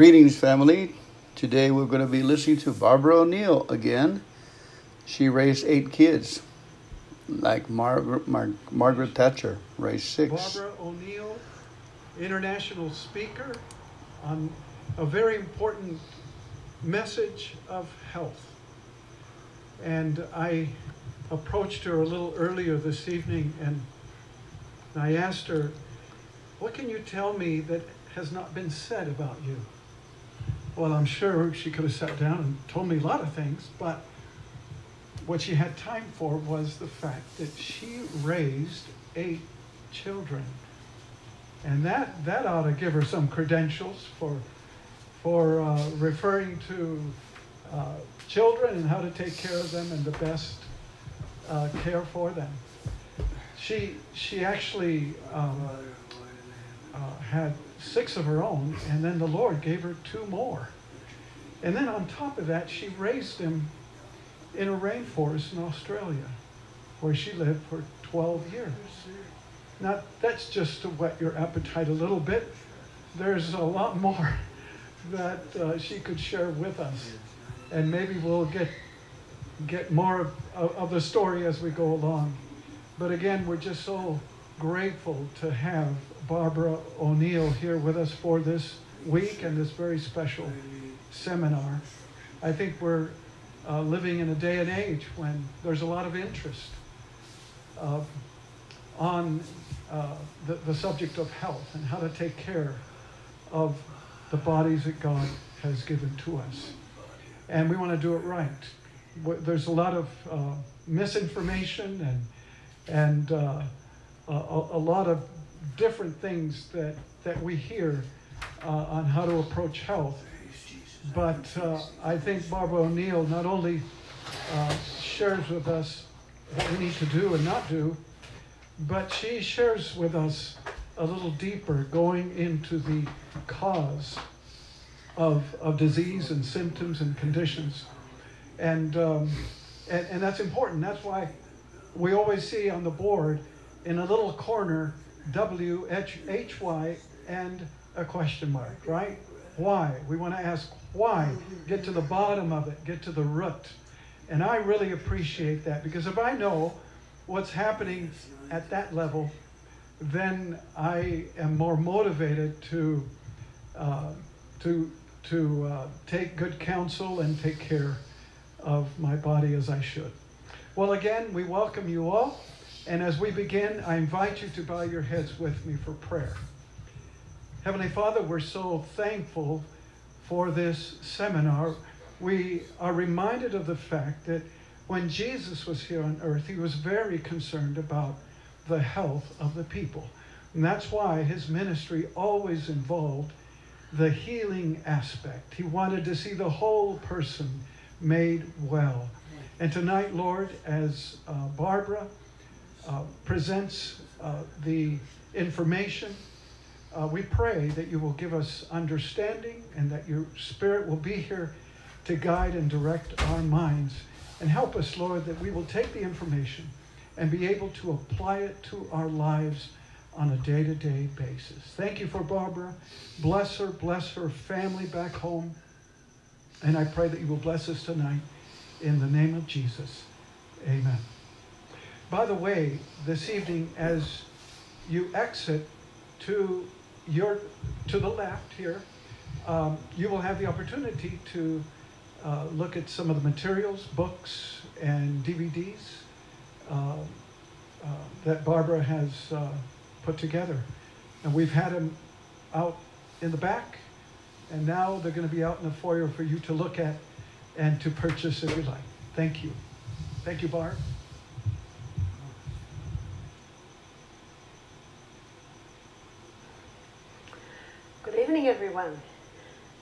Greetings, family. Today we're going to be listening to Barbara O'Neill again. She raised eight kids, like Margaret, Mar- Margaret Thatcher raised six. Barbara O'Neill, international speaker on a very important message of health. And I approached her a little earlier this evening and I asked her, What can you tell me that has not been said about you? Well, I'm sure she could have sat down and told me a lot of things, but what she had time for was the fact that she raised eight children. And that, that ought to give her some credentials for, for uh, referring to uh, children and how to take care of them and the best uh, care for them. She, she actually um, uh, had six of her own, and then the Lord gave her two more. And then on top of that, she raised them in a rainforest in Australia, where she lived for 12 years. Now, that's just to whet your appetite a little bit. There's a lot more that uh, she could share with us. And maybe we'll get, get more of, of, of the story as we go along. But again, we're just so grateful to have Barbara O'Neill here with us for this week and this very special seminar. I think we're uh, living in a day and age when there's a lot of interest uh, on uh, the, the subject of health and how to take care of the bodies that God has given to us. And we want to do it right. There's a lot of uh, misinformation and, and uh, a, a, lot of different things that, that we hear uh, on how to approach health. But uh, I think Barbara O'Neill not only uh, shares with us what we need to do and not do, but she shares with us a little deeper, going into the cause of, of disease and symptoms and conditions. And, um, and, and that's important. That's why we always see on the board in a little corner W H H Y and a question mark, right? Why? We want to ask why. Get to the bottom of it, get to the root. And I really appreciate that because if I know what's happening at that level, then I am more motivated to uh, to to uh, take good counsel and take care of my body as I should. Well, again, we welcome you all. And as we begin, I invite you to bow your heads with me for prayer. Heavenly Father, we're so thankful for this seminar. We are reminded of the fact that when Jesus was here on earth, he was very concerned about the health of the people. And that's why his ministry always involved the healing aspect. He wanted to see the whole person made well. And tonight, Lord, as uh, Barbara uh, presents uh, the information. Uh, we pray that you will give us understanding and that your Spirit will be here to guide and direct our minds. And help us, Lord, that we will take the information and be able to apply it to our lives on a day to day basis. Thank you for Barbara. Bless her, bless her family back home. And I pray that you will bless us tonight in the name of Jesus. Amen. By the way, this evening, as you exit to your to the left here, um, you will have the opportunity to uh, look at some of the materials, books, and DVDs uh, uh, that Barbara has uh, put together. And we've had them out in the back, and now they're going to be out in the foyer for you to look at and to purchase if you like. Thank you. Thank you, Barb. Evening, everyone.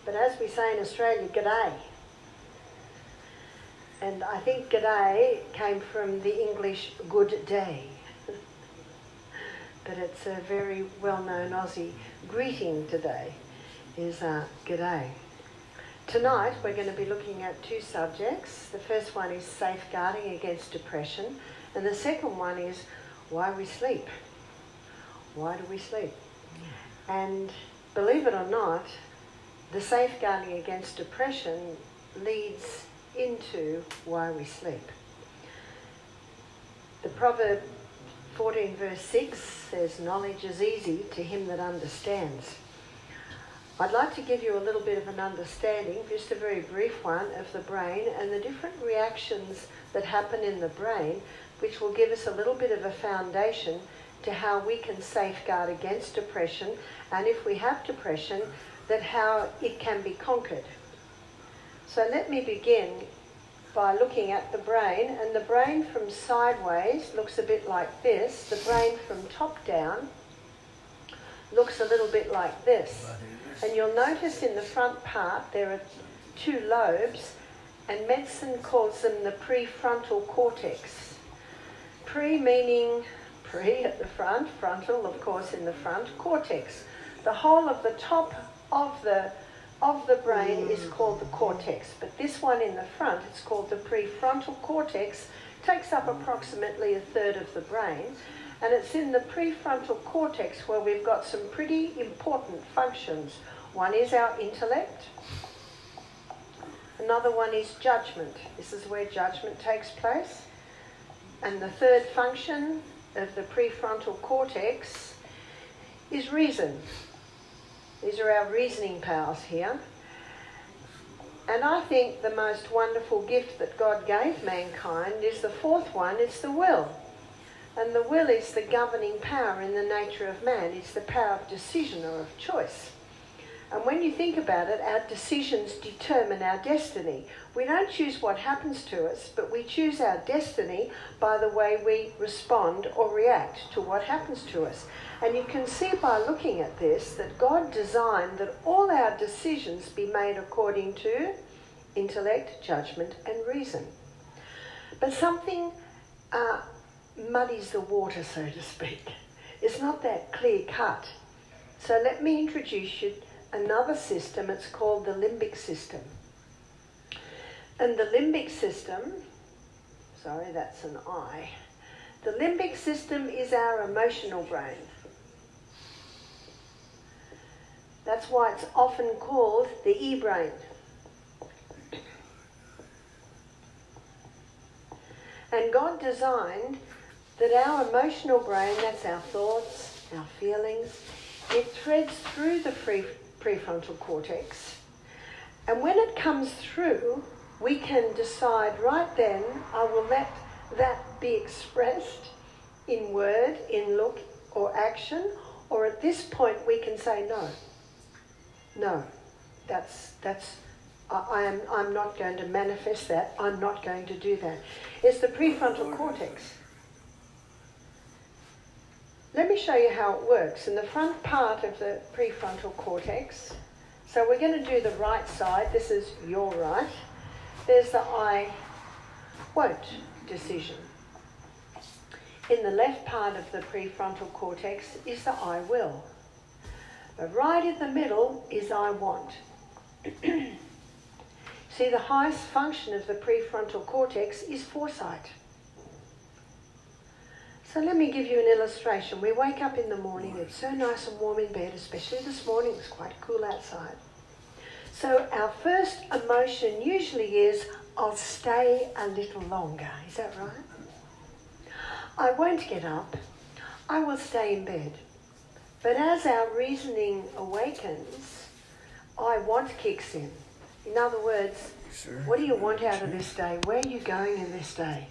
But as we say in Australia, g'day. And I think g'day came from the English good day. but it's a very well-known Aussie greeting today is uh, g'day. Tonight we're going to be looking at two subjects. The first one is safeguarding against depression and the second one is why we sleep. Why do we sleep? And believe it or not, the safeguarding against depression leads into why we sleep. The proverb 14 verse 6 says, Knowledge is easy to him that understands. I'd like to give you a little bit of an understanding, just a very brief one, of the brain and the different reactions that happen in the brain, which will give us a little bit of a foundation to how we can safeguard against depression, and if we have depression, that how it can be conquered. So let me begin by looking at the brain, and the brain from sideways looks a bit like this. The brain from top down looks a little bit like this. And you'll notice in the front part there are two lobes, and medicine calls them the prefrontal cortex. Pre meaning pre at the front, frontal, of course, in the front, cortex. The whole of the top of the of the brain is mm. called the cortex, but this one in the front, it's called the prefrontal cortex, takes up approximately a third of the brain, and it's in the prefrontal cortex where we've got some pretty important functions. One is our intellect, another one is judgment. This is where judgment takes place. And the third function of the prefrontal cortex is reason. These are our reasoning powers here. And I think the most wonderful gift that God gave mankind is the fourth one, it's the will. And the will is the governing power in the nature of man, it's the power of decision or of choice. And when you think about it, our decisions determine our destiny. We don't choose what happens to us, but we choose our destiny by the way we respond or react to what happens to us. And you can see by looking at this that God designed that all our decisions be made according to intellect, judgment, and reason. But something uh, muddies the water, so to speak. It's not that clear cut. So let me introduce you another system. It's called the limbic system. And the limbic system, sorry, that's an I. The limbic system is our emotional brain. That's why it's often called the e brain. And God designed that our emotional brain, that's our thoughts, our feelings, it threads through the pre- prefrontal cortex. And when it comes through, we can decide right then, I will let that be expressed in word, in look, or action, or at this point we can say no. No, that's, that's, I, am, I'm not going to manifest that. I'm not going to do that. It's the prefrontal cortex. Let me show you how it works. In the front part of the prefrontal cortex, so we're going to do the right side. This is your right. There's the I won't decision. In the left part of the prefrontal cortex is the I will. But right in the middle is I want. See, the highest function of the prefrontal cortex is foresight. So let me give you an illustration. We wake up in the morning, it's so nice and warm in bed, especially this morning, it's quite cool outside. So our first emotion usually is, I'll stay a little longer. Is that right? I won't get up. I will stay in bed. But as our reasoning awakens, I want kicks in. In other words, sure. what do you want out of this day? Where are you going in this day?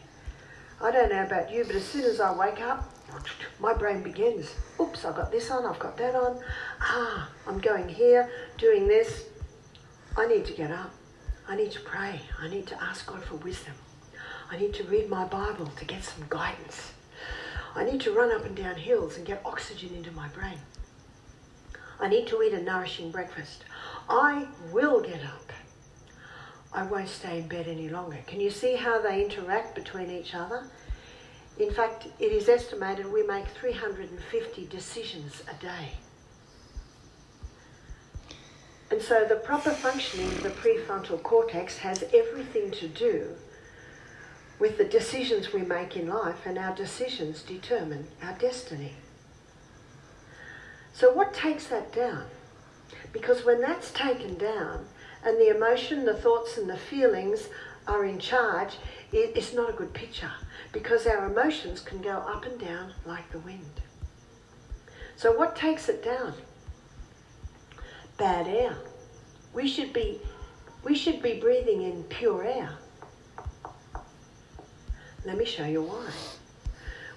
I don't know about you, but as soon as I wake up, my brain begins. Oops, I've got this on, I've got that on. Ah, I'm going here, doing this. I need to get up. I need to pray. I need to ask God for wisdom. I need to read my Bible to get some guidance. I need to run up and down hills and get oxygen into my brain. I need to eat a nourishing breakfast. I will get up. I won't stay in bed any longer. Can you see how they interact between each other? In fact, it is estimated we make 350 decisions a day. And so the proper functioning of the prefrontal cortex has everything to do with the decisions we make in life, and our decisions determine our destiny. So, what takes that down? Because when that's taken down and the emotion, the thoughts, and the feelings are in charge, it's not a good picture because our emotions can go up and down like the wind. So, what takes it down? Bad air. We should be, we should be breathing in pure air. Let me show you why.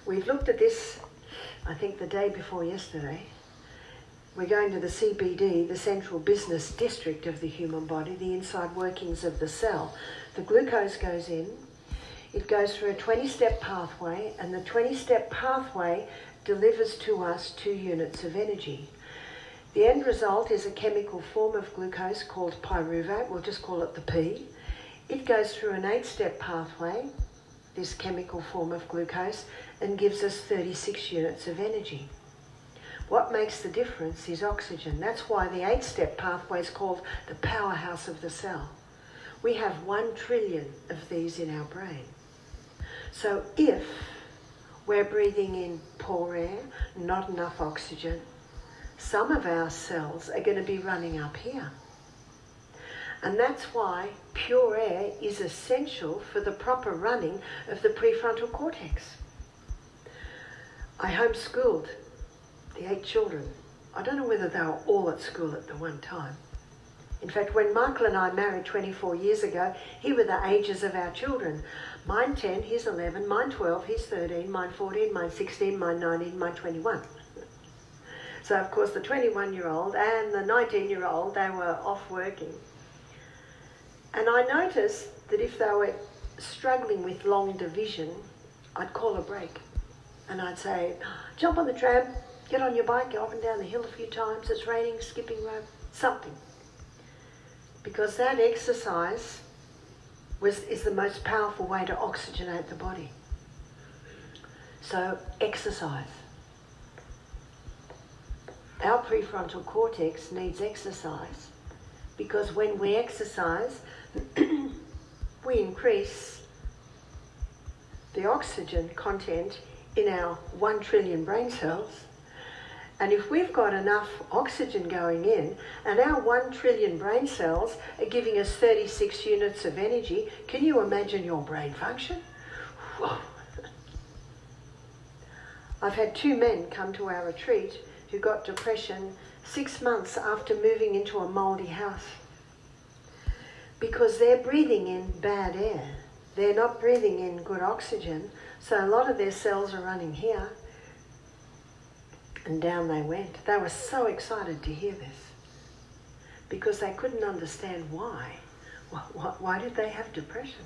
We've looked at this, I think, the day before yesterday. We're going to the CBD, the central business district of the human body, the inside workings of the cell. The glucose goes in, it goes through a 20 step pathway, and the 20 step pathway delivers to us two units of energy. The end result is a chemical form of glucose called pyruvate, we'll just call it the P. It goes through an eight step pathway, this chemical form of glucose, and gives us 36 units of energy. What makes the difference is oxygen. That's why the eight step pathway is called the powerhouse of the cell. We have one trillion of these in our brain. So if we're breathing in poor air, not enough oxygen, some of our cells are going to be running up here. And that's why pure air is essential for the proper running of the prefrontal cortex. I homeschooled the eight children. I don't know whether they were all at school at the one time. In fact, when Michael and I married 24 years ago, he were the ages of our children. Mine 10, he's 11, mine 12, he's 13, mine 14, mine 16, mine 19, mine 21. So, of course, the 21 year old and the 19 year old, they were off working. And I noticed that if they were struggling with long division, I'd call a break. And I'd say, jump on the tram, Get on your bike, go up and down the hill a few times. It's raining, skipping rope, something. Because that exercise was, is the most powerful way to oxygenate the body. So, exercise. Our prefrontal cortex needs exercise because when we exercise, we increase the oxygen content in our 1 trillion brain cells and if we've got enough oxygen going in and our 1 trillion brain cells are giving us 36 units of energy, can you imagine your brain function? Whoa. I've had two men come to our retreat who got depression six months after moving into a mouldy house because they're breathing in bad air. They're not breathing in good oxygen, so a lot of their cells are running here and down they went. They were so excited to hear this because they couldn't understand why. Why did they have depression?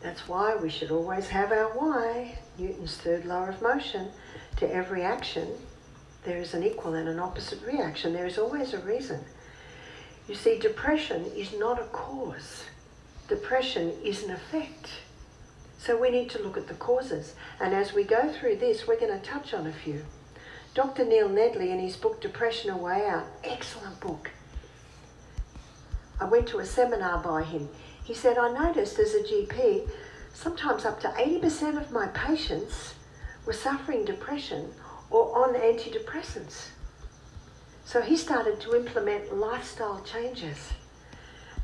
That's why we should always have our why, Newton's third law of motion. To every action, there is an equal and an opposite reaction. There is always a reason. You see, depression is not a cause, depression is an effect. So we need to look at the causes. And as we go through this, we're going to touch on a few. Dr. Neil Nedley, in his book Depression A Way Out, excellent book. I went to a seminar by him. He said, I noticed as a GP, sometimes up to 80% of my patients were suffering depression or on antidepressants. So he started to implement lifestyle changes.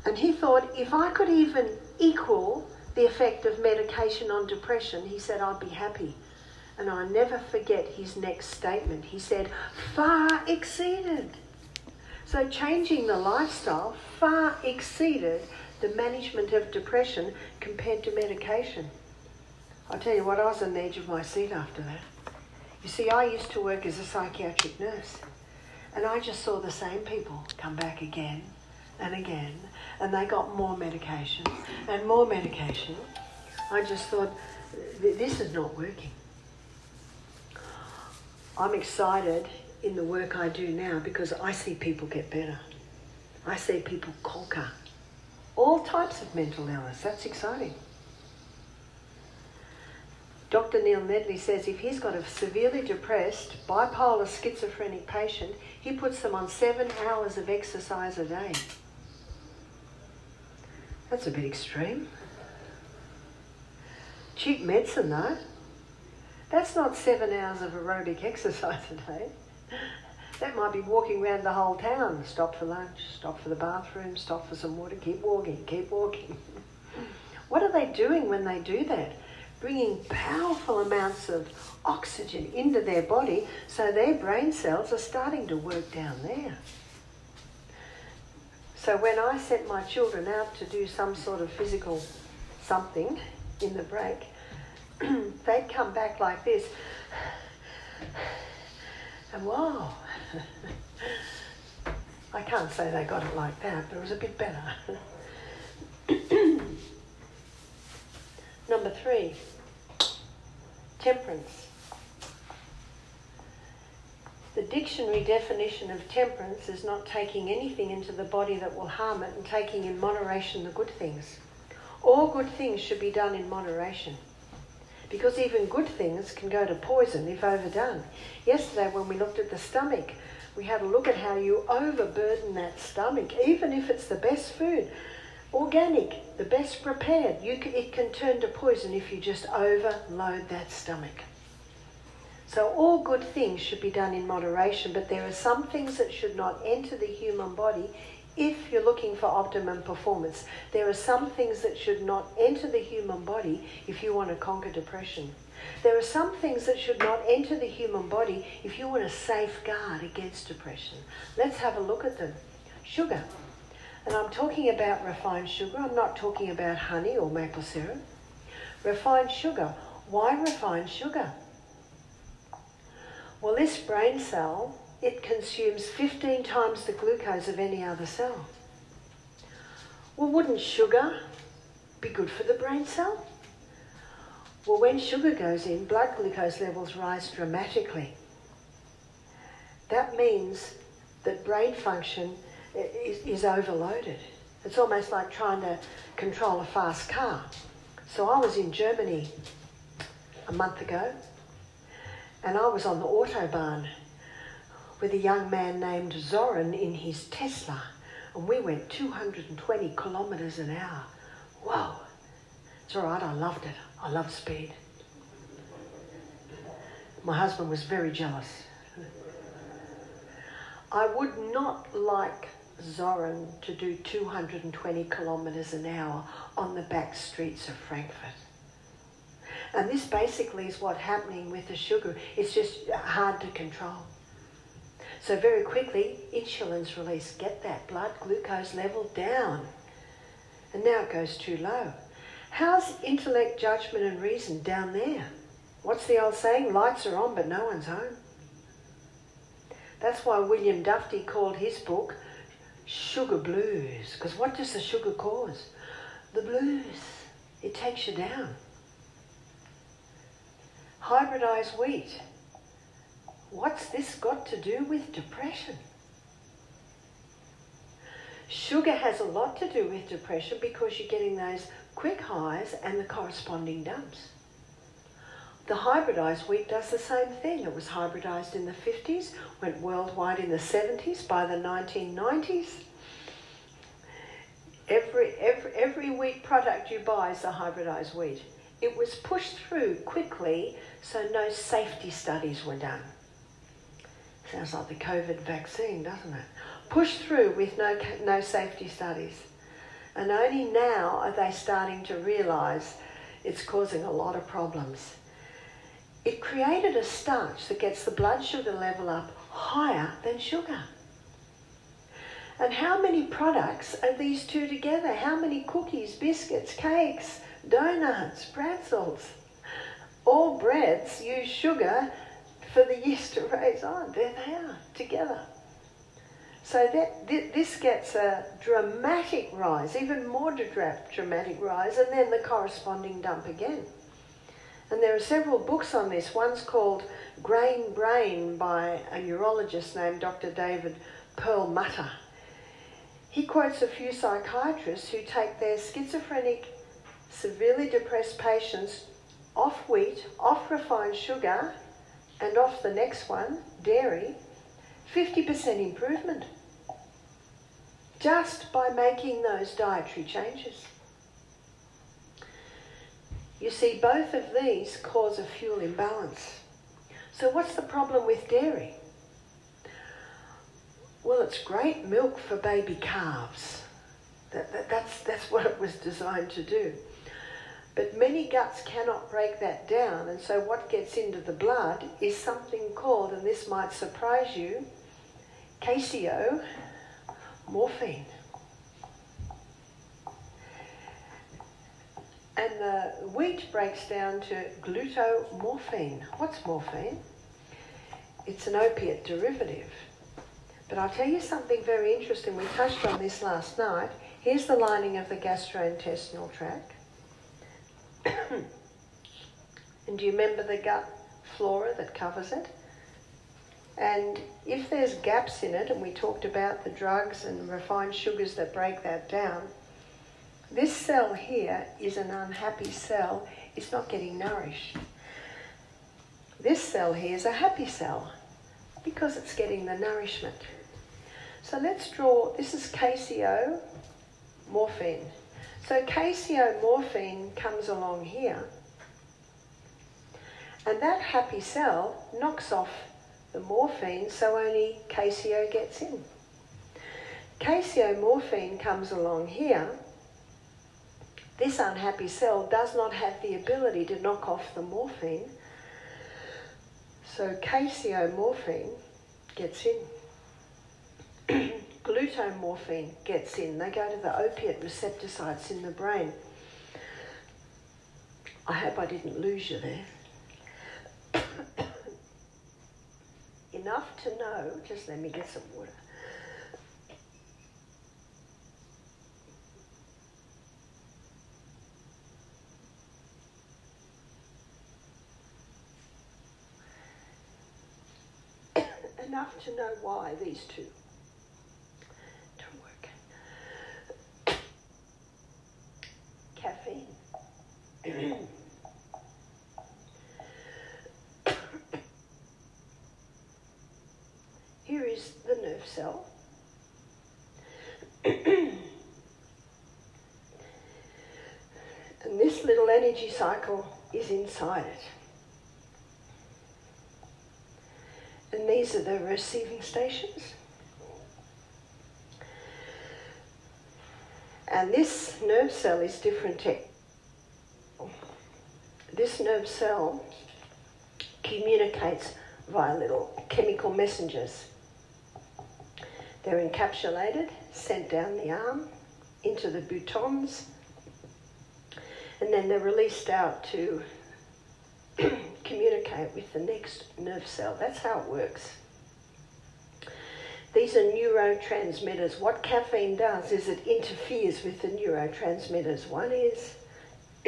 And he thought if I could even equal the effect of medication on depression, he said, I'd be happy. And I never forget his next statement. He said, far exceeded. So changing the lifestyle far exceeded the management of depression compared to medication. I'll tell you what, I was on the edge of my seat after that. You see, I used to work as a psychiatric nurse, and I just saw the same people come back again and again, and they got more medication and more medication. I just thought, this is not working. I'm excited in the work I do now because I see people get better. I see people conquer all types of mental illness. That's exciting. Dr. Neil Nedley says if he's got a severely depressed, bipolar schizophrenic patient, he puts them on seven hours of exercise a day. That's a bit extreme. Cheap medicine, though. That's not seven hours of aerobic exercise a day. That might be walking around the whole town. Stop for lunch, stop for the bathroom, stop for some water, keep walking, keep walking. what are they doing when they do that? Bringing powerful amounts of oxygen into their body so their brain cells are starting to work down there. So when I sent my children out to do some sort of physical something in the break, they'd come back like this. And wow, I can't say they got it like that, but it was a bit better. Number three, temperance. The dictionary definition of temperance is not taking anything into the body that will harm it and taking in moderation the good things. All good things should be done in moderation because even good things can go to poison if overdone. Yesterday, when we looked at the stomach, we had a look at how you overburden that stomach, even if it's the best food, organic, the best prepared. You can, it can turn to poison if you just overload that stomach. So, all good things should be done in moderation, but there are some things that should not enter the human body if you're looking for optimum performance. There are some things that should not enter the human body if you want to conquer depression. There are some things that should not enter the human body if you want to safeguard against depression. Let's have a look at them. Sugar. And I'm talking about refined sugar. I'm not talking about honey or maple syrup. Refined sugar. Why refined sugar? Well, this brain cell it consumes 15 times the glucose of any other cell. Well, wouldn't sugar be good for the brain cell? Well, when sugar goes in, blood glucose levels rise dramatically. That means that brain function is, is overloaded. It's almost like trying to control a fast car. So I was in Germany a month ago and I was on the Autobahn with a young man named Zoran in his Tesla, and we went 220 kilometres an hour. Whoa! It's all right, I loved it. I love speed. My husband was very jealous. I would not like Zoran to do 220 kilometres an hour on the back streets of Frankfurt. And this basically is what's happening with the sugar. It's just hard to control. So very quickly, insulin's released. Get that blood glucose level down. And now it goes too low. How's intellect, judgment, and reason down there? What's the old saying? Lights are on, but no one's home. That's why William Dufty called his book Sugar Blues. Because what does the sugar cause? The blues. It takes you down. Hybridized wheat What's this got to do with depression? Sugar has a lot to do with depression because you're getting those quick highs and the corresponding dumps. The hybridized wheat does the same thing. It was hybridized in the 50s, went worldwide in the 70s, by the 1990s. Every, every, every wheat product you buy is a hybridized wheat. It was pushed through quickly so no safety studies were done. Sounds like the COVID vaccine, doesn't it? Pushed through with no, no safety studies. And only now are they starting to realise it's causing a lot of problems. It created a starch that gets the blood sugar level up higher than sugar. And how many products are these two together? How many cookies, biscuits, cakes, donuts, pretzels? All breads use sugar for the yeast to raise on. There they are, together. So that this gets a dramatic rise, even more dramatic rise, and then the corresponding dump again. And there are several books on this. One's called Grain Brain by a neurologist named Dr. David Perlmutter. He quotes a few psychiatrists who take their schizophrenic, severely depressed patients off wheat, off refined sugar, and off the next one, dairy, 50% improvement just by making those dietary changes. You see, both of these cause a fuel imbalance. So, what's the problem with dairy? Well, it's great milk for baby calves. That, that, that's, that's what it was designed to do. But many guts cannot break that down, and so what gets into the blood is something called, and this might surprise you, caseo morphine. And the wheat breaks down to glutamorphine. What's morphine? It's an opiate derivative. But I'll tell you something very interesting. We touched on this last night. Here's the lining of the gastrointestinal tract. and do you remember the gut flora that covers it? And if there's gaps in it, and we talked about the drugs and refined sugars that break that down, this cell here is an unhappy cell. It's not getting nourished. This cell here is a happy cell because it's getting the nourishment. So let's draw, this is caseo-morphine. So caseo-morphine comes along here and that happy cell knocks off the morphine so only KCO gets in. caseo-morphine comes along here. This unhappy cell does not have the ability to knock off the morphine. So caseo morphine gets in. Glutamorphine gets in. They go to the opiate receptor sites in the brain. I hope I didn't lose you there. Enough to know, just let me get some water. Enough to know why these two don't work. Caffeine. Here is the nerve cell. and this little energy cycle is inside it. And these are the receiving stations. And this nerve cell is different this nerve cell communicates via little chemical messengers. They're encapsulated, sent down the arm into the boutons, and then they're released out to communicate with the next nerve cell. That's how it works. These are neurotransmitters. What caffeine does is it interferes with the neurotransmitters. One is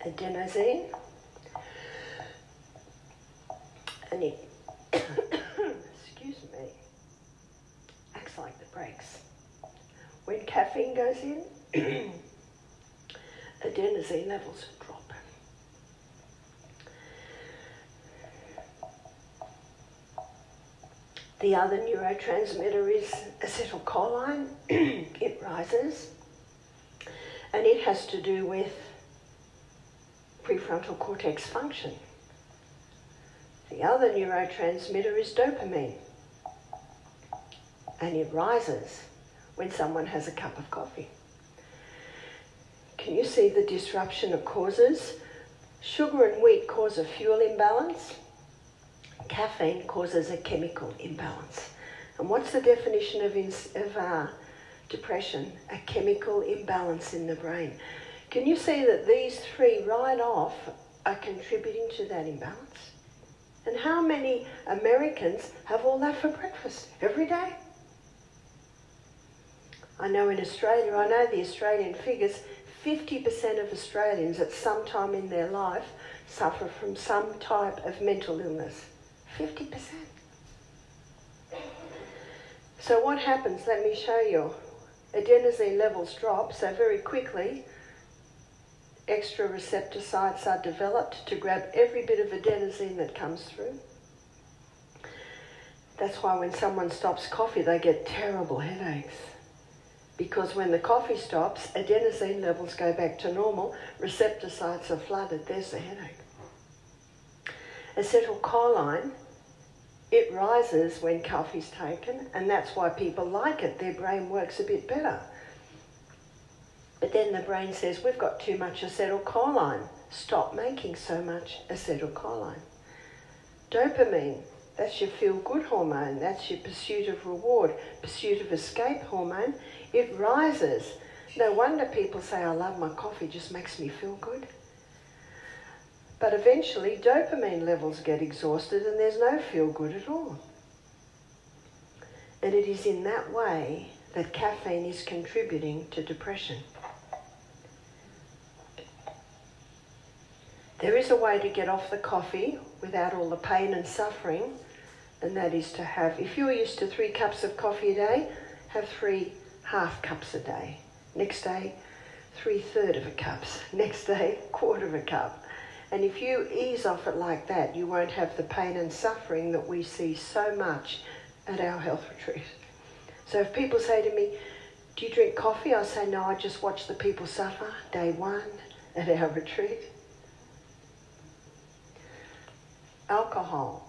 adenosine, and it, excuse me, acts like the brakes. When caffeine goes in, adenosine levels drop. The other neurotransmitter is acetylcholine. it rises, and it has to do with prefrontal cortex function. The other neurotransmitter is dopamine, and it rises when someone has a cup of coffee. Can you see the disruption it causes? Sugar and wheat cause a fuel imbalance. Caffeine causes a chemical imbalance. And what's the definition of, of uh, depression? A chemical imbalance in the brain. Can you see that these three right off are contributing to that imbalance? And how many Americans have all that for breakfast every day? I know in Australia, I know the Australian figures, 50% of Australians at some time in their life suffer from some type of mental illness. 50%. So what happens? Let me show you. Adenosine levels drop, so very quickly extra receptor sites are developed to grab every bit of adenosine that comes through. That's why when someone stops coffee, they get terrible headaches. Because when the coffee stops, adenosine levels go back to normal, receptor sites are flooded, there's the headache. Acetylcholine It rises when coffee's taken, and that's why people like it. Their brain works a bit better. But then the brain says, We've got too much acetylcholine. Stop making so much acetylcholine. Dopamine, that's your feel good hormone, that's your pursuit of reward, pursuit of escape hormone. It rises. No wonder people say, I love my coffee, just makes me feel good. But eventually, dopamine levels get exhausted and there's no feel good at all. And it is in that way that caffeine is contributing to depression. There is a way to get off the coffee without all the pain and suffering, and that is to have, if you're used to three cups of coffee a day, have three half cups a day. Next day, three third of a cups. Next day, quarter of a cup. And if you ease off it like that, you won't have the pain and suffering that we see so much at our health retreat. So if people say to me, Do you drink coffee? I say, No, I just watch the people suffer day one at our retreat. Alcohol.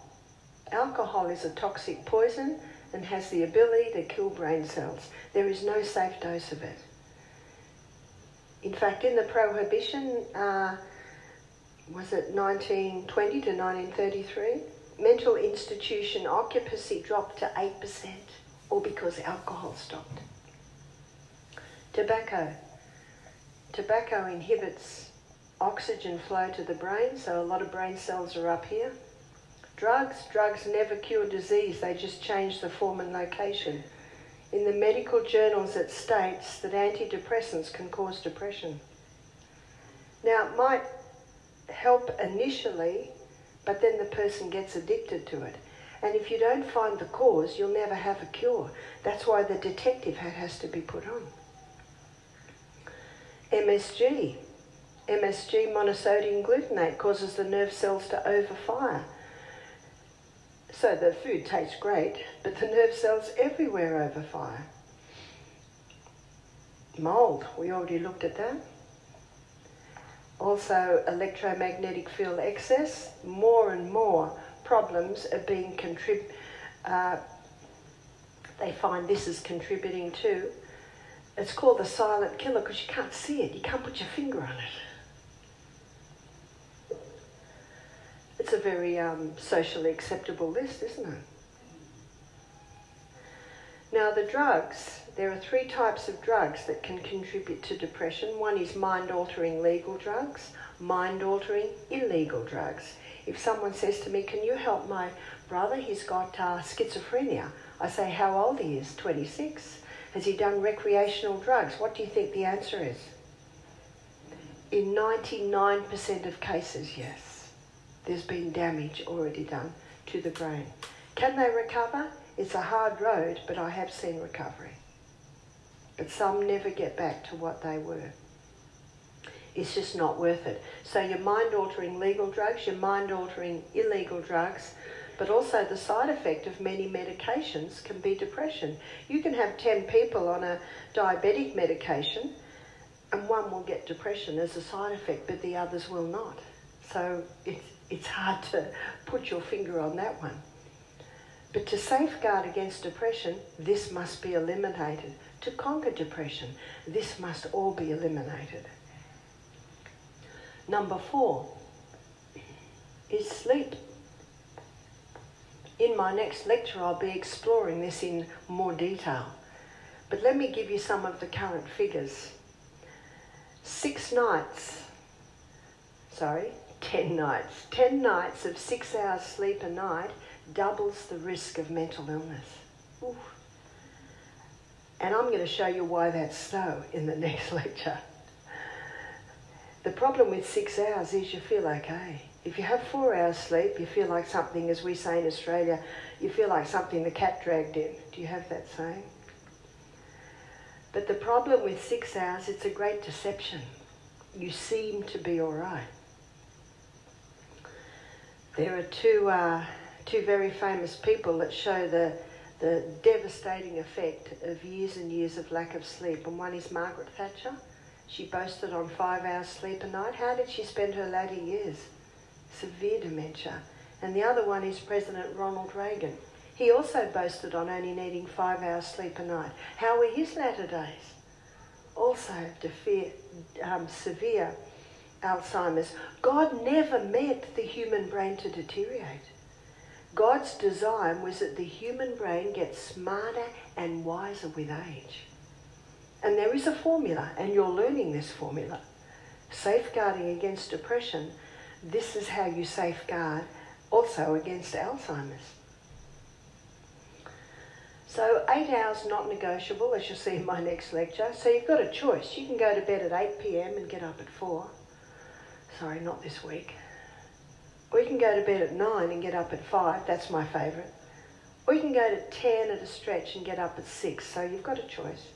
Alcohol is a toxic poison and has the ability to kill brain cells. There is no safe dose of it. In fact, in the prohibition, uh, was it 1920 to 1933? Mental institution occupancy dropped to 8%, all because alcohol stopped. Tobacco. Tobacco inhibits oxygen flow to the brain, so a lot of brain cells are up here. Drugs, drugs never cure disease, they just change the form and location. In the medical journals, it states that antidepressants can cause depression. Now, might help initially, but then the person gets addicted to it. And if you don't find the cause, you'll never have a cure. That's why the detective hat has to be put on. MSG. MSG, monosodium glutamate, causes the nerve cells to overfire. So the food tastes great, but the nerve cells everywhere overfire. Mold, we already looked at that. Also, electromagnetic field excess. More and more problems are being contrib. Uh, they find this is contributing to. It's called the silent killer because you can't see it. You can't put your finger on it. It's a very um, socially acceptable list, isn't it? Now, the drugs, there are three types of drugs that can contribute to depression. One is mind altering legal drugs, mind altering illegal drugs. If someone says to me, Can you help my brother? He's got uh, schizophrenia. I say, How old he is? 26. Has he done recreational drugs? What do you think the answer is? In 99% of cases, yes there's been damage already done to the brain. Can they recover? It's a hard road, but I have seen recovery. But some never get back to what they were. It's just not worth it. So your mind-altering legal drugs, your mind-altering illegal drugs, but also the side effect of many medications can be depression. You can have 10 people on a diabetic medication and one will get depression as a side effect, but the others will not. So it's, it's hard to put your finger on that one. But to safeguard against depression, this must be eliminated. To conquer depression, this must all be eliminated. Number four is sleep. In my next lecture, I'll be exploring this in more detail. But let me give you some of the current figures. Six nights, sorry, 10 nights. 10 nights of six hours sleep a night doubles the risk of mental illness. Ooh. And I'm going to show you why that's so in the next lecture. The problem with six hours is you feel okay. If you have four hours sleep, you feel like something, as we say in Australia, you feel like something the cat dragged in. Do you have that saying? But the problem with six hours, it's a great deception. You seem to be all right. There are two, uh, two very famous people that show the, the devastating effect of years and years of lack of sleep. And one is Margaret Thatcher. She boasted on five hours sleep a night. How did she spend her latter years? Severe dementia. and the other one is President Ronald Reagan. He also boasted on only needing five hours sleep a night. How were his latter days? Also, defer, um, severe Alzheimer's. God never meant the human brain to deteriorate. God's design was that the human brain gets smarter and wiser with age. And there is a formula, and you're learning this formula. Safeguarding against depression, this is how you safeguard also against Alzheimer's. So eight hours not negotiable, as you'll see in my next lecture. So you've got a choice. You can go to bed at 8 p.m. and get up at 4. Sorry, not this week. Or you can go to bed at 9 and get up at 5. That's my favourite. Or you can go to 10 at a stretch and get up at 6. So you've got a choice.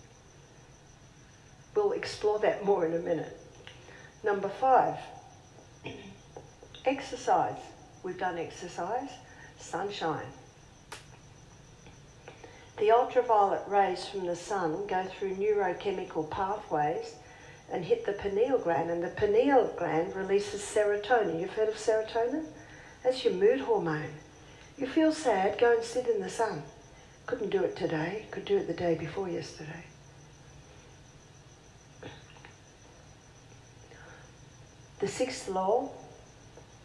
We'll explore that more in a minute. Number five, exercise. We've done exercise. Sunshine. The ultraviolet rays from the sun go through neurochemical pathways and hit the pineal gland, and the pineal gland releases serotonin. You've heard of serotonin? That's your mood hormone. You feel sad, go and sit in the sun. Couldn't do it today, could do it the day before yesterday. The sixth law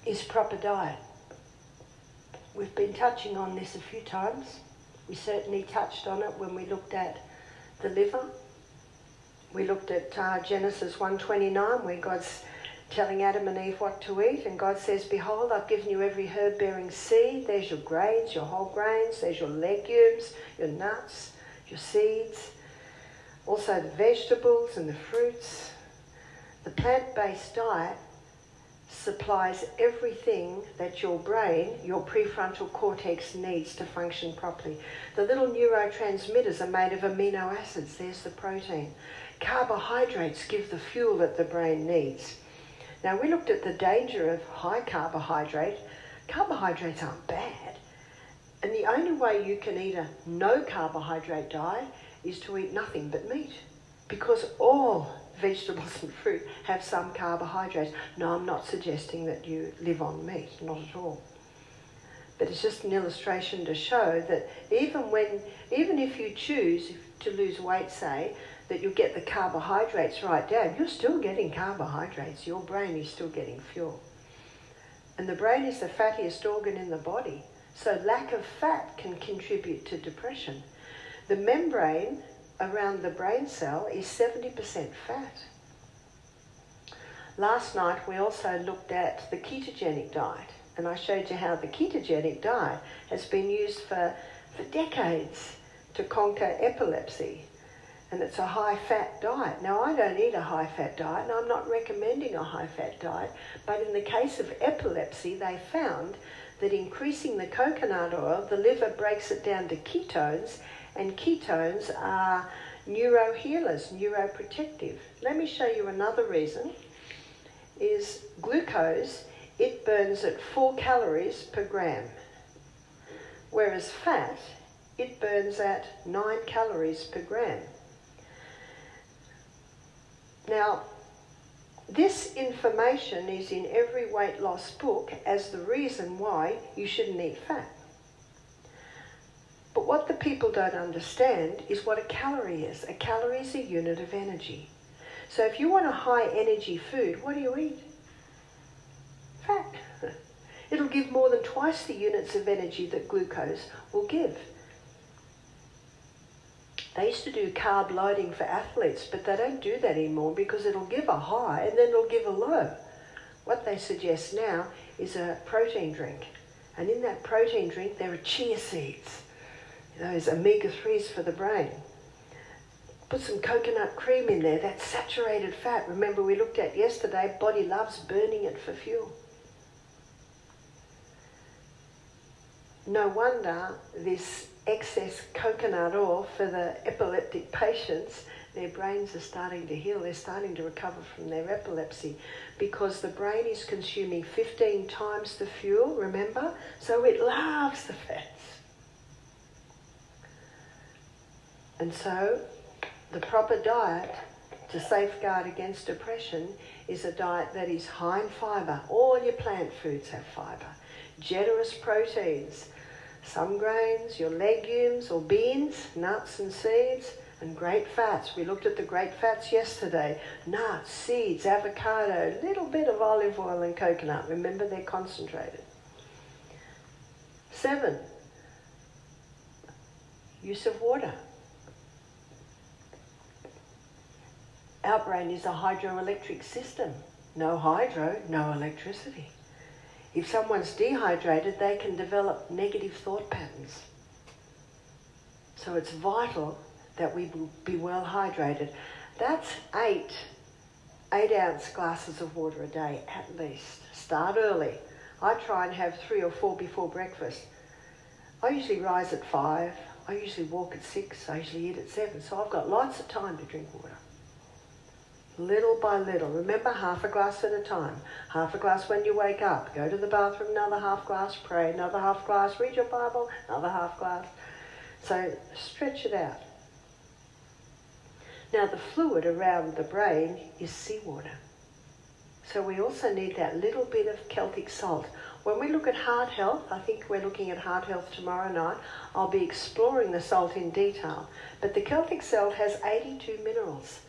is proper diet. We've been touching on this a few times. We certainly touched on it when we looked at the liver. We looked at uh, Genesis 1:29, where God's telling Adam and Eve what to eat, and God says, "Behold, I've given you every herb-bearing seed. There's your grains, your whole grains. There's your legumes, your nuts, your seeds. Also the vegetables and the fruits. The plant-based diet supplies everything that your brain, your prefrontal cortex needs to function properly. The little neurotransmitters are made of amino acids. There's the protein. Carbohydrates give the fuel that the brain needs. Now, we looked at the danger of high carbohydrate. Carbohydrates aren't bad. And the only way you can eat a no carbohydrate diet is to eat nothing but meat. Because all vegetables and fruit have some carbohydrates. No, I'm not suggesting that you live on meat, not at all. But it's just an illustration to show that even when, even if you choose to lose weight, say, that you get the carbohydrates right down, you're still getting carbohydrates. Your brain is still getting fuel. And the brain is the fattiest organ in the body. So lack of fat can contribute to depression. The membrane around the brain cell is 70% fat. Last night we also looked at the ketogenic diet and I showed you how the ketogenic diet has been used for, for decades to conquer epilepsy and it's a high fat diet. Now I don't eat a high fat diet and I'm not recommending a high fat diet but in the case of epilepsy they found that increasing the coconut oil, the liver breaks it down to ketones and ketones are neurohealers, neuroprotective. Let me show you another reason is glucose, it burns at 4 calories per gram, whereas fat, it burns at 9 calories per gram. Now, this information is in every weight loss book as the reason why you shouldn't eat fat. But what the people don't understand is what a calorie is. A calorie is a unit of energy. So if you want a high energy food, what do you eat? Fat. It'll give more than twice the units of energy that glucose will give. They used to do carb loading for athletes, but they don't do that anymore because it'll give a high and then it'll give a low. What they suggest now is a protein drink. And in that protein drink, there are chia seeds, those omega 3s for the brain. Put some coconut cream in there, that's saturated fat. Remember, we looked at yesterday, body loves burning it for fuel. No wonder this excess coconut oil for the epileptic patients, their brains are starting to heal, they're starting to recover from their epilepsy because the brain is consuming 15 times the fuel, remember? So it loves the fats. And so the proper diet to safeguard against depression is a diet that is high in fibre. All your plant foods have fibre. generous proteins, some grains, your legumes or beans, nuts and seeds, and great fats. We looked at the great fats yesterday nuts, seeds, avocado, a little bit of olive oil and coconut. Remember, they're concentrated. Seven, use of water. Our brain is a hydroelectric system. No hydro, no electricity. If someone's dehydrated, they can develop negative thought patterns. So it's vital that we be well hydrated. That's eight, eight ounce glasses of water a day at least. Start early. I try and have three or four before breakfast. I usually rise at five. I usually walk at six. I usually eat at seven. So I've got lots of time to drink water. Little by little. Remember, half a glass at a time. Half a glass when you wake up. Go to the bathroom, another half glass, pray, another half glass, read your Bible, another half glass. So stretch it out. Now, the fluid around the brain is seawater. So we also need that little bit of Celtic salt. When we look at heart health, I think we're looking at heart health tomorrow night, I'll be exploring the salt in detail. But the Celtic salt has 82 minerals.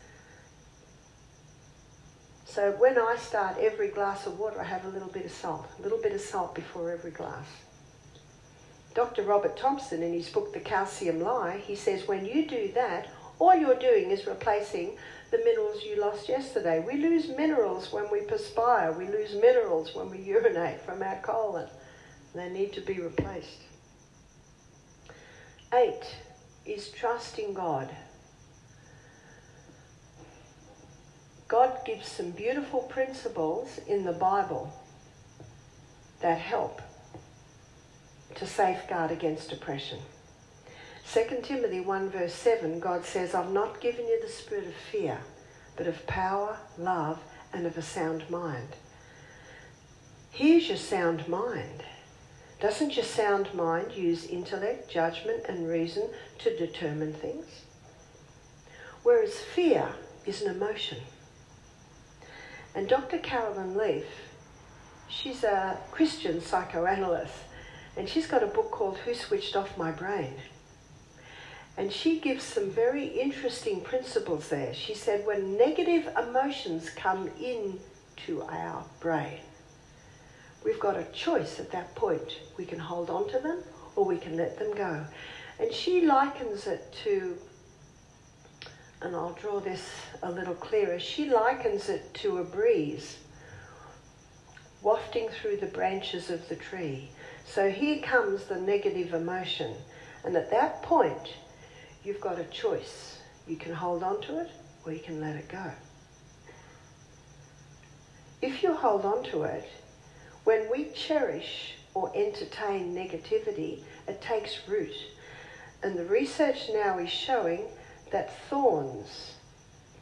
So when I start every glass of water, I have a little bit of salt, a little bit of salt before every glass. Dr. Robert Thompson, in his book The Calcium Lie, he says when you do that, all you're doing is replacing the minerals you lost yesterday. We lose minerals when we perspire, we lose minerals when we urinate from our colon. They need to be replaced. Eight is trusting God. God gives some beautiful principles in the Bible that help to safeguard against depression. 2 Timothy 1 verse 7, God says, I've not given you the spirit of fear, but of power, love, and of a sound mind. Here's your sound mind. Doesn't your sound mind use intellect, judgment, and reason to determine things? Whereas fear is an emotion. And Dr. Caroline Leaf, she's a Christian psychoanalyst, and she's got a book called Who Switched Off My Brain? And she gives some very interesting principles there. She said when negative emotions come into our brain, we've got a choice at that point. We can hold on to them or we can let them go. And she likens it to and I'll draw this a little clearer, she likens it to a breeze wafting through the branches of the tree. So here comes the negative emotion. And at that point, you've got a choice. You can hold on to it or you can let it go. If you hold on to it, when we cherish or entertain negativity, it takes root. And the research now is showing that thorns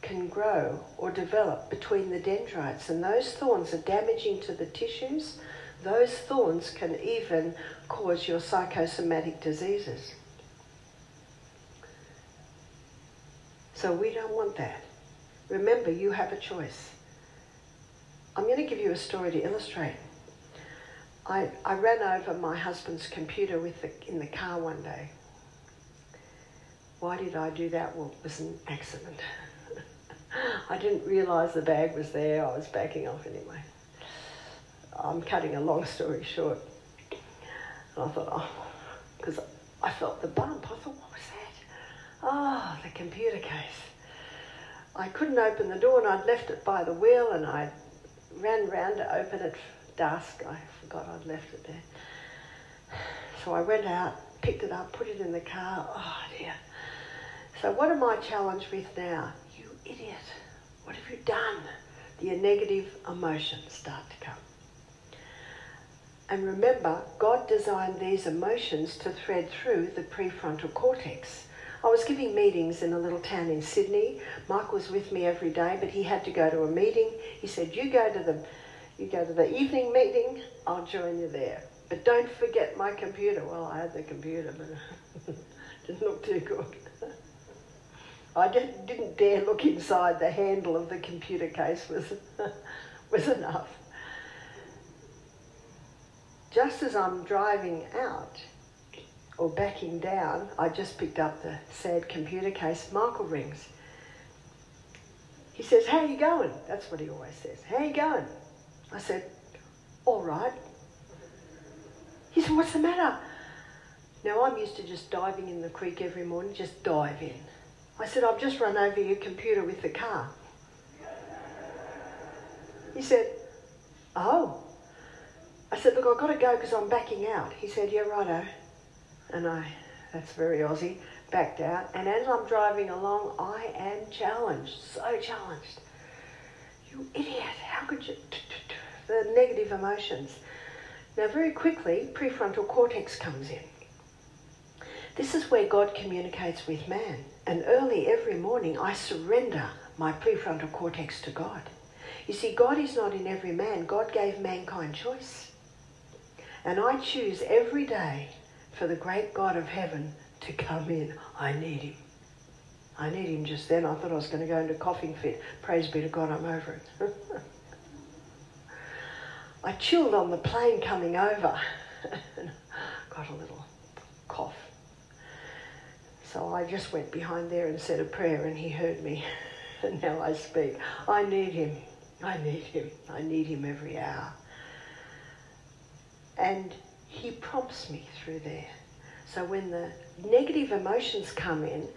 can grow or develop between the dendrites, and those thorns are damaging to the tissues. Those thorns can even cause your psychosomatic diseases. So we don't want that. Remember, you have a choice. I'm going to give you a story to illustrate. I, I ran over my husband's computer with the, in the car one day. Why did I do that? Well, it was an accident. I didn't realise the bag was there. I was backing off anyway. I'm cutting a long story short. And I thought, oh, because I felt the bump. I thought, what was that? Oh, the computer case. I couldn't open the door and I'd left it by the wheel and I ran round to open it dusk. I forgot I'd left it there. So I went out, picked it up, put it in the car. Oh dear. So, what am I challenged with now? You idiot. What have you done? The negative emotions start to come. And remember, God designed these emotions to thread through the prefrontal cortex. I was giving meetings in a little town in Sydney. Mike was with me every day, but he had to go to a meeting. He said, "You go to the, you go to the evening meeting. I'll join you there, but don't forget my computer." Well, I had the computer, but it didn't look too good. I didn't, didn't dare look inside the handle of the computer case was, was enough. just as I'm driving out or backing down, I just picked up the sad computer case. Michael rings. He says, How you going? That's what he always says. How you going? I said, All right. He said, What's the matter? Now, I'm used to just diving in the creek every morning, just dive in. I said, I've just run over your computer with the car. He said, Oh. I said, Look, I've got to go because I'm backing out. He said, Yeah, righto. And I, that's very Aussie, backed out. And as I'm driving along, I am challenged, so challenged. You idiot, how could you? The negative emotions. Now, very quickly, prefrontal cortex comes in. This is where God communicates with man. And early every morning, I surrender my prefrontal cortex to God. You see, God is not in every man, God gave mankind choice. And I choose every day for the great God of heaven to come in. I need him. I need him just then. I thought I was going to go into a coughing fit. Praise be to God, I'm over it. I chilled on the plane coming over. Got a little cough. So I just went behind there and said a prayer, and he heard me. And now I speak. I need him. I need him. I need him every hour. And he prompts me through there. So when the negative emotions come in,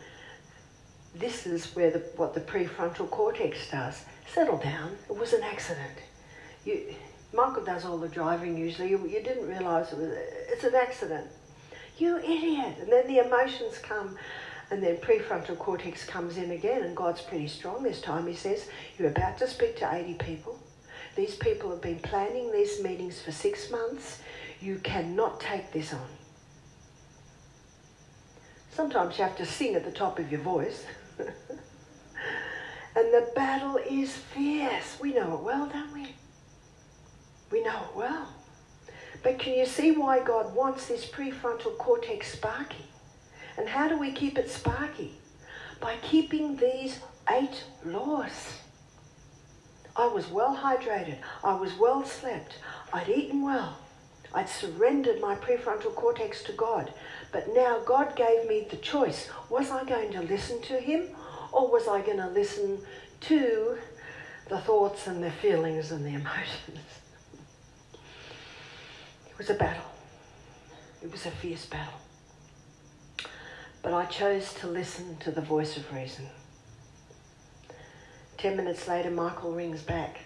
this is where the, what the prefrontal cortex does. Settle down. It was an accident. You, Michael does all the driving usually. You, you didn't realise it was. It's an accident. You idiot. And then the emotions come, and then prefrontal cortex comes in again, and God's pretty strong this time. He says, You're about to speak to 80 people. These people have been planning these meetings for six months. You cannot take this on. Sometimes you have to sing at the top of your voice. and the battle is fierce. We know it well, don't we? We know it well. But can you see why God wants this prefrontal cortex sparky? And how do we keep it sparky? By keeping these eight laws. I was well hydrated. I was well slept. I'd eaten well. I'd surrendered my prefrontal cortex to God. But now God gave me the choice. Was I going to listen to Him or was I going to listen to the thoughts and the feelings and the emotions? It was a battle. It was a fierce battle. But I chose to listen to the voice of reason. Ten minutes later, Michael rings back.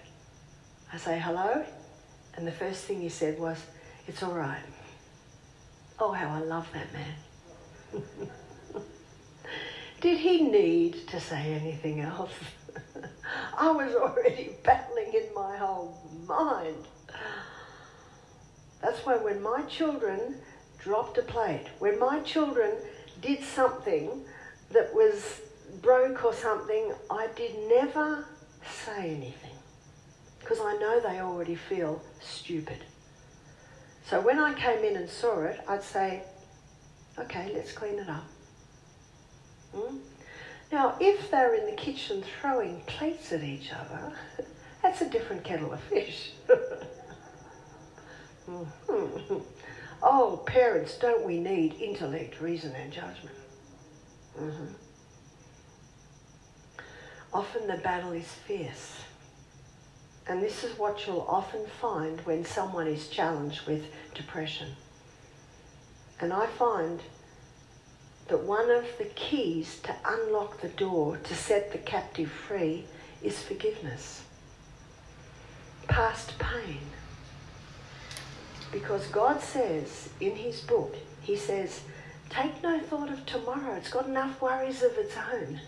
I say, hello? And the first thing he said was, it's all right. Oh, how I love that man. Did he need to say anything else? I was already battling in my whole mind. That's why when my children dropped a plate, when my children did something that was broke or something, I did never say anything because I know they already feel stupid. So when I came in and saw it, I'd say, okay, let's clean it up. Hmm? Now, if they're in the kitchen throwing plates at each other, that's a different kettle of fish. Mm-hmm. oh, parents, don't we need intellect, reason, and judgment? Mm-hmm. Often the battle is fierce. And this is what you'll often find when someone is challenged with depression. And I find that one of the keys to unlock the door to set the captive free is forgiveness. Past pain because God says in his book, he says, take no thought of tomorrow. It's got enough worries of its own.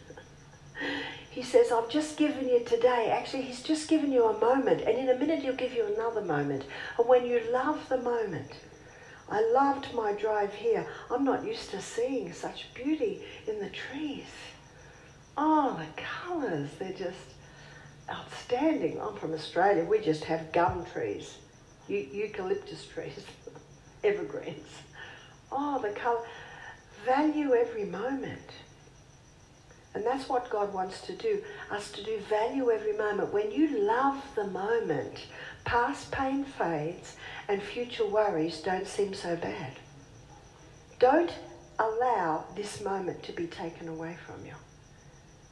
he says, I've just given you today. Actually, he's just given you a moment, and in a minute he'll give you another moment. And when you love the moment, I loved my drive here. I'm not used to seeing such beauty in the trees. Oh, the colours, they're just outstanding. I'm from Australia, we just have gum trees eucalyptus trees, evergreens. Oh, the colour. Value every moment. And that's what God wants to do, us to do value every moment. When you love the moment, past pain fades and future worries don't seem so bad. Don't allow this moment to be taken away from you.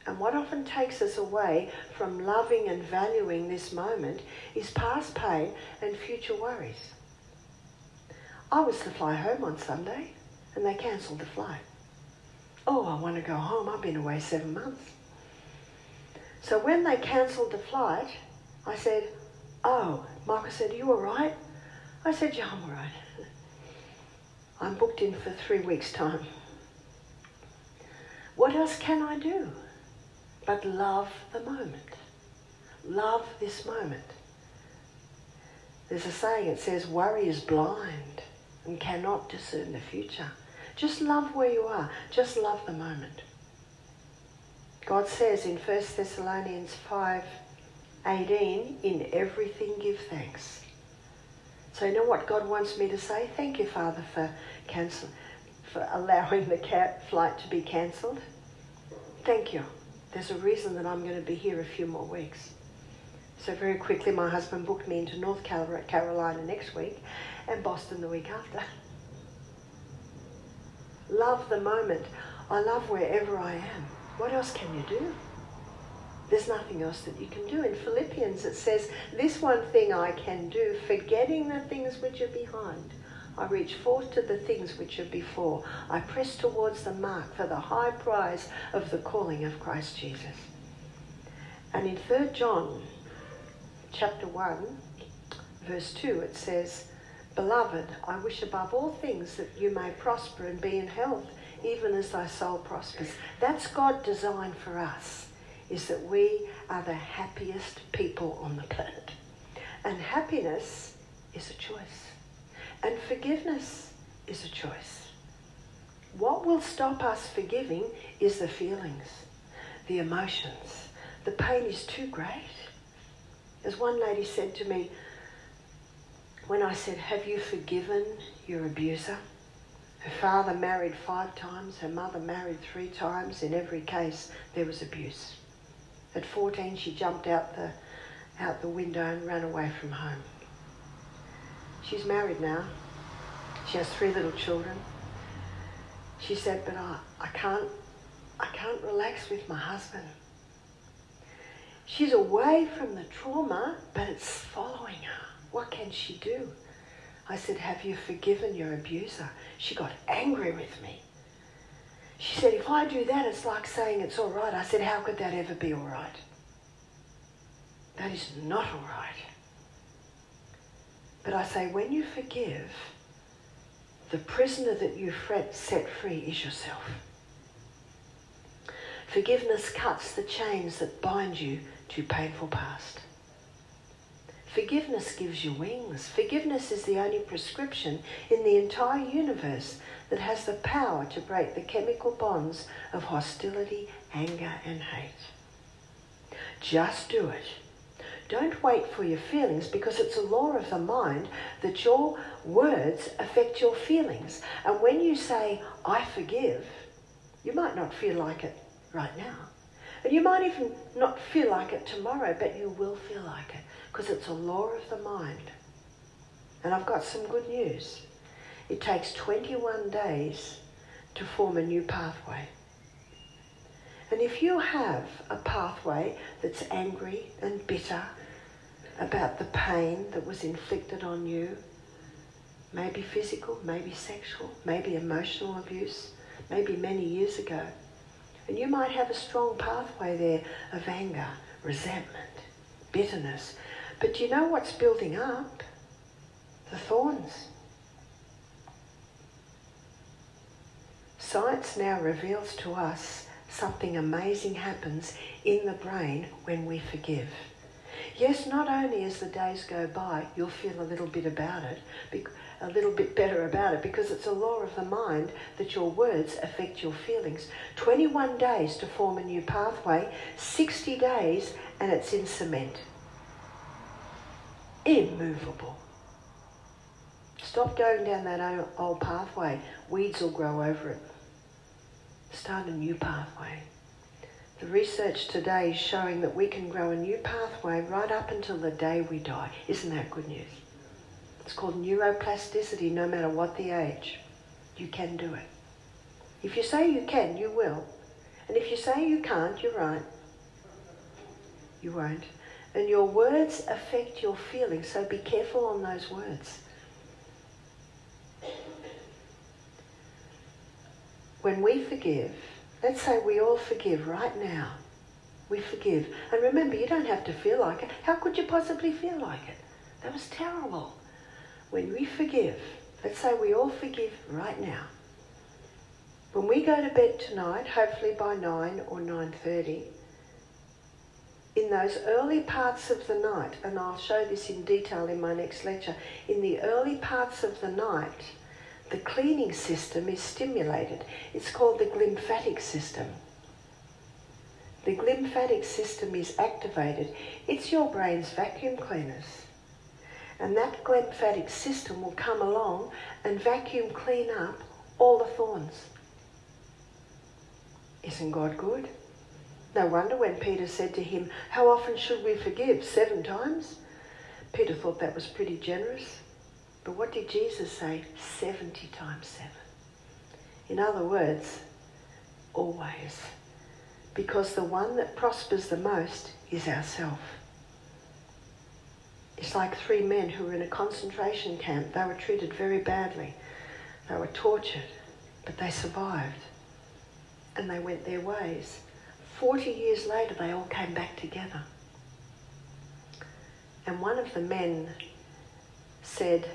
And what often takes us away from loving and valuing this moment is past pain and future worries. I was to fly home on Sunday and they cancelled the flight. Oh, I want to go home. I've been away seven months. So when they cancelled the flight, I said, Oh, Michael said, Are you all right? I said, Yeah, I'm all right. I'm booked in for three weeks' time. What else can I do but love the moment? Love this moment. There's a saying, it says, Worry is blind and cannot discern the future. Just love where you are. Just love the moment. God says in 1 Thessalonians 5 18, in everything give thanks. So you know what God wants me to say? Thank you, Father, for cancel, for allowing the flight to be cancelled. Thank you. There's a reason that I'm going to be here a few more weeks. So very quickly, my husband booked me into North Carolina next week and Boston the week after. Love the moment. I love wherever I am. What else can you do? There's nothing else that you can do. In Philippians, it says, This one thing I can do, forgetting the things which are behind. I reach forth to the things which are before. I press towards the mark for the high prize of the calling of Christ Jesus. And in 3 John chapter 1, verse 2, it says, Beloved, I wish above all things that you may prosper and be in health, even as thy soul prospers. That's God's design for us, is that we are the happiest people on the planet. And happiness is a choice. And forgiveness is a choice. What will stop us forgiving is the feelings, the emotions. The pain is too great. As one lady said to me, when I said, Have you forgiven your abuser? Her father married five times, her mother married three times. In every case, there was abuse. At 14, she jumped out the, out the window and ran away from home. She's married now. She has three little children. She said, but I, I can't I can't relax with my husband. She's away from the trauma, but it's following her. What can she do? I said, Have you forgiven your abuser? She got angry with me. She said, If I do that, it's like saying it's all right. I said, How could that ever be all right? That is not all right. But I say, when you forgive, the prisoner that you set free is yourself. Forgiveness cuts the chains that bind you to painful past. Forgiveness gives you wings. Forgiveness is the only prescription in the entire universe that has the power to break the chemical bonds of hostility, anger, and hate. Just do it. Don't wait for your feelings because it's a law of the mind that your words affect your feelings. And when you say, I forgive, you might not feel like it right now. And you might even not feel like it tomorrow, but you will feel like it because it's a law of the mind. And I've got some good news. It takes 21 days to form a new pathway. And if you have a pathway that's angry and bitter about the pain that was inflicted on you, maybe physical, maybe sexual, maybe emotional abuse, maybe many years ago, and you might have a strong pathway there of anger, resentment, bitterness, but do you know what's building up? The thorns. Science now reveals to us something amazing happens in the brain when we forgive. Yes, not only as the days go by, you'll feel a little bit about it, a little bit better about it, because it's a law of the mind that your words affect your feelings. 21 days to form a new pathway, 60 days, and it's in cement immovable. Stop going down that old pathway. Weeds will grow over it. Start a new pathway. The research today is showing that we can grow a new pathway right up until the day we die. Isn't that good news? It's called neuroplasticity no matter what the age. You can do it. If you say you can, you will. And if you say you can't, you're right. You won't. And your words affect your feelings, so be careful on those words. When we forgive, let's say we all forgive right now. We forgive. And remember, you don't have to feel like it. How could you possibly feel like it? That was terrible. When we forgive, let's say we all forgive right now. When we go to bed tonight, hopefully by 9 or 9.30, in those early parts of the night, and I'll show this in detail in my next lecture, in the early parts of the night, the cleaning system is stimulated. It's called the glymphatic system. The glymphatic system is activated. It's your brain's vacuum cleaners. And that glymphatic system will come along and vacuum clean up all the thorns. Isn't God good? No wonder when Peter said to him, How often should we forgive? Seven times? Peter thought that was pretty generous. But what did Jesus say? 70 times seven. In other words, always. Because the one that prospers the most is ourself. It's like three men who were in a concentration camp. They were treated very badly. They were tortured, but they survived. And they went their ways. 40 years later, they all came back together. And one of the men said,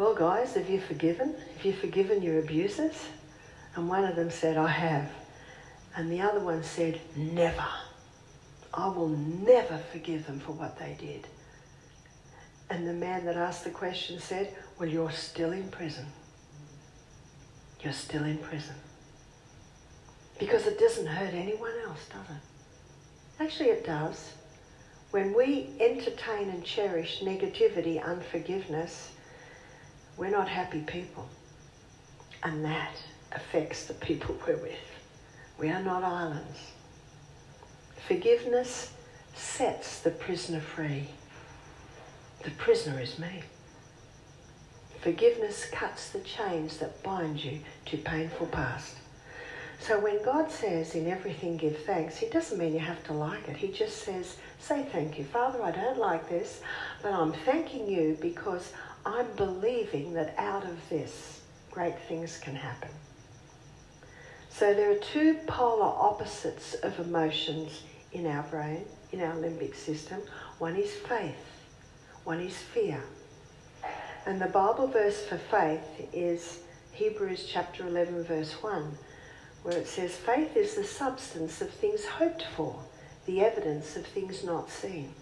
Well, guys, have you forgiven? Have you forgiven your abusers? And one of them said, I have. And the other one said, Never. I will never forgive them for what they did. And the man that asked the question said, Well, you're still in prison. You're still in prison. Because it doesn't hurt anyone else, does it? Actually, it does. When we entertain and cherish negativity, unforgiveness, we're not happy people. And that affects the people we're with. We are not islands. Forgiveness sets the prisoner free. The prisoner is me. Forgiveness cuts the chains that bind you to painful past. So when God says in everything give thanks, He doesn't mean you have to like it. He just says, say thank you. Father, I don't like this, but I'm thanking you because I'm believing that out of this, great things can happen. So there are two polar opposites of emotions in our brain, in our limbic system. One is faith, one is fear. And the Bible verse for faith is Hebrews chapter 11, verse 1 where it says, Faith is the substance of things hoped for, the evidence of things not seen.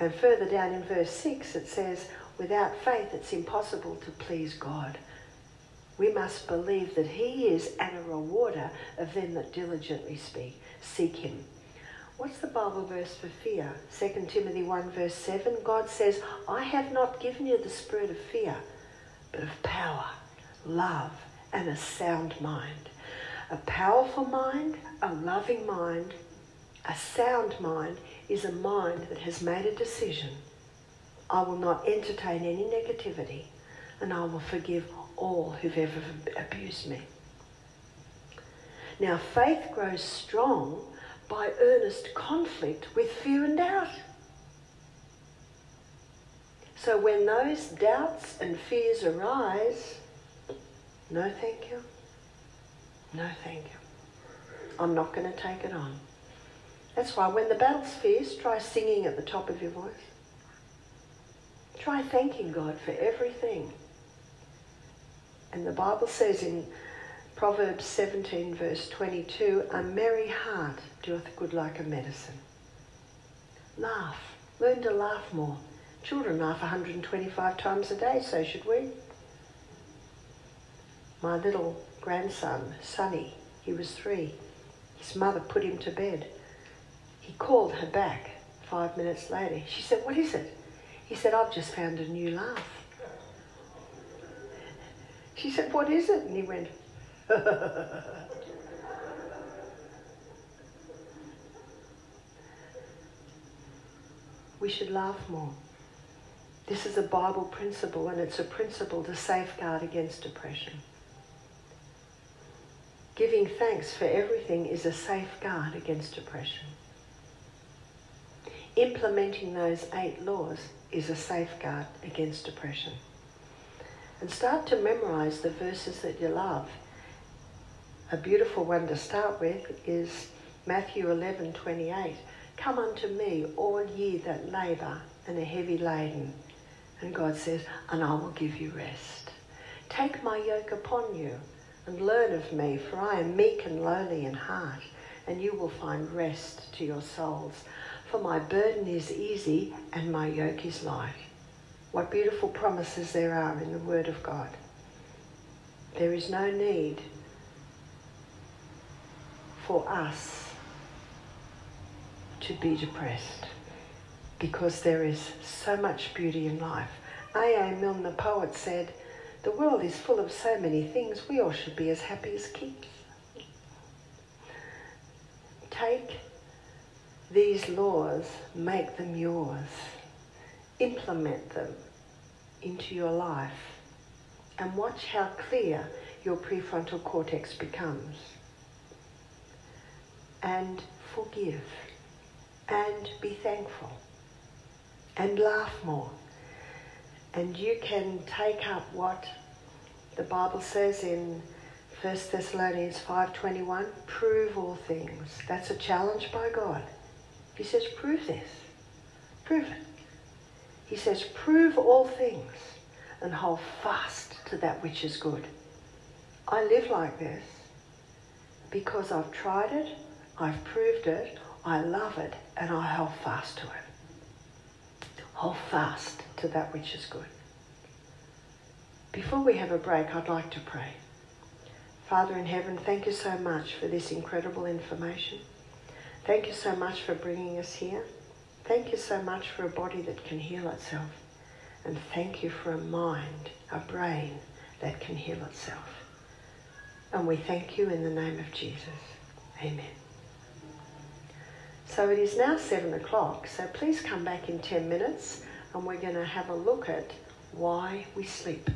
And further down in verse 6, it says, Without faith, it's impossible to please God. We must believe that He is and a rewarder of them that diligently speak, seek Him. What's the Bible verse for fear? 2 Timothy 1, verse 7. God says, I have not given you the spirit of fear, but of power, love, and a sound mind. A powerful mind, a loving mind, a sound mind is a mind that has made a decision. I will not entertain any negativity and I will forgive all who've ever abused me. Now, faith grows strong by earnest conflict with fear and doubt. So, when those doubts and fears arise, no, thank you. No, thank you. I'm not going to take it on. That's why when the battle's fierce, try singing at the top of your voice. Try thanking God for everything. And the Bible says in Proverbs 17, verse 22, a merry heart doeth good like a medicine. Laugh. Learn to laugh more. Children laugh 125 times a day, so should we my little grandson, Sonny, he was three. His mother put him to bed. He called her back five minutes later. She said, What is it? He said, I've just found a new laugh. She said, What is it? And he went, We should laugh more. This is a Bible principle, and it's a principle to safeguard against depression. Giving thanks for everything is a safeguard against depression. Implementing those eight laws is a safeguard against depression. And start to memorize the verses that you love. A beautiful one to start with is Matthew 11 28. Come unto me, all ye that labour and are heavy laden. And God says, and I will give you rest. Take my yoke upon you and learn of me, for I am meek and lowly in heart, and you will find rest to your souls. For my burden is easy and my yoke is light. What beautiful promises there are in the Word of God. There is no need for us to be depressed because there is so much beauty in life. A.A. Milne, the poet, said, The world is full of so many things, we all should be as happy as kids. Take these laws, make them yours, implement them into your life, and watch how clear your prefrontal cortex becomes. And forgive, and be thankful, and laugh more. And you can take up what the Bible says in 1 Thessalonians 5:21, prove all things. That's a challenge by God. He says, prove this. Prove it. He says, prove all things and hold fast to that which is good. I live like this because I've tried it, I've proved it, I love it, and I hold fast to it. Hold fast to that which is good. Before we have a break, I'd like to pray. Father in heaven, thank you so much for this incredible information. Thank you so much for bringing us here. Thank you so much for a body that can heal itself. And thank you for a mind, a brain that can heal itself. And we thank you in the name of Jesus. Amen. So it is now seven o'clock, so please come back in 10 minutes and we're going to have a look at why we sleep.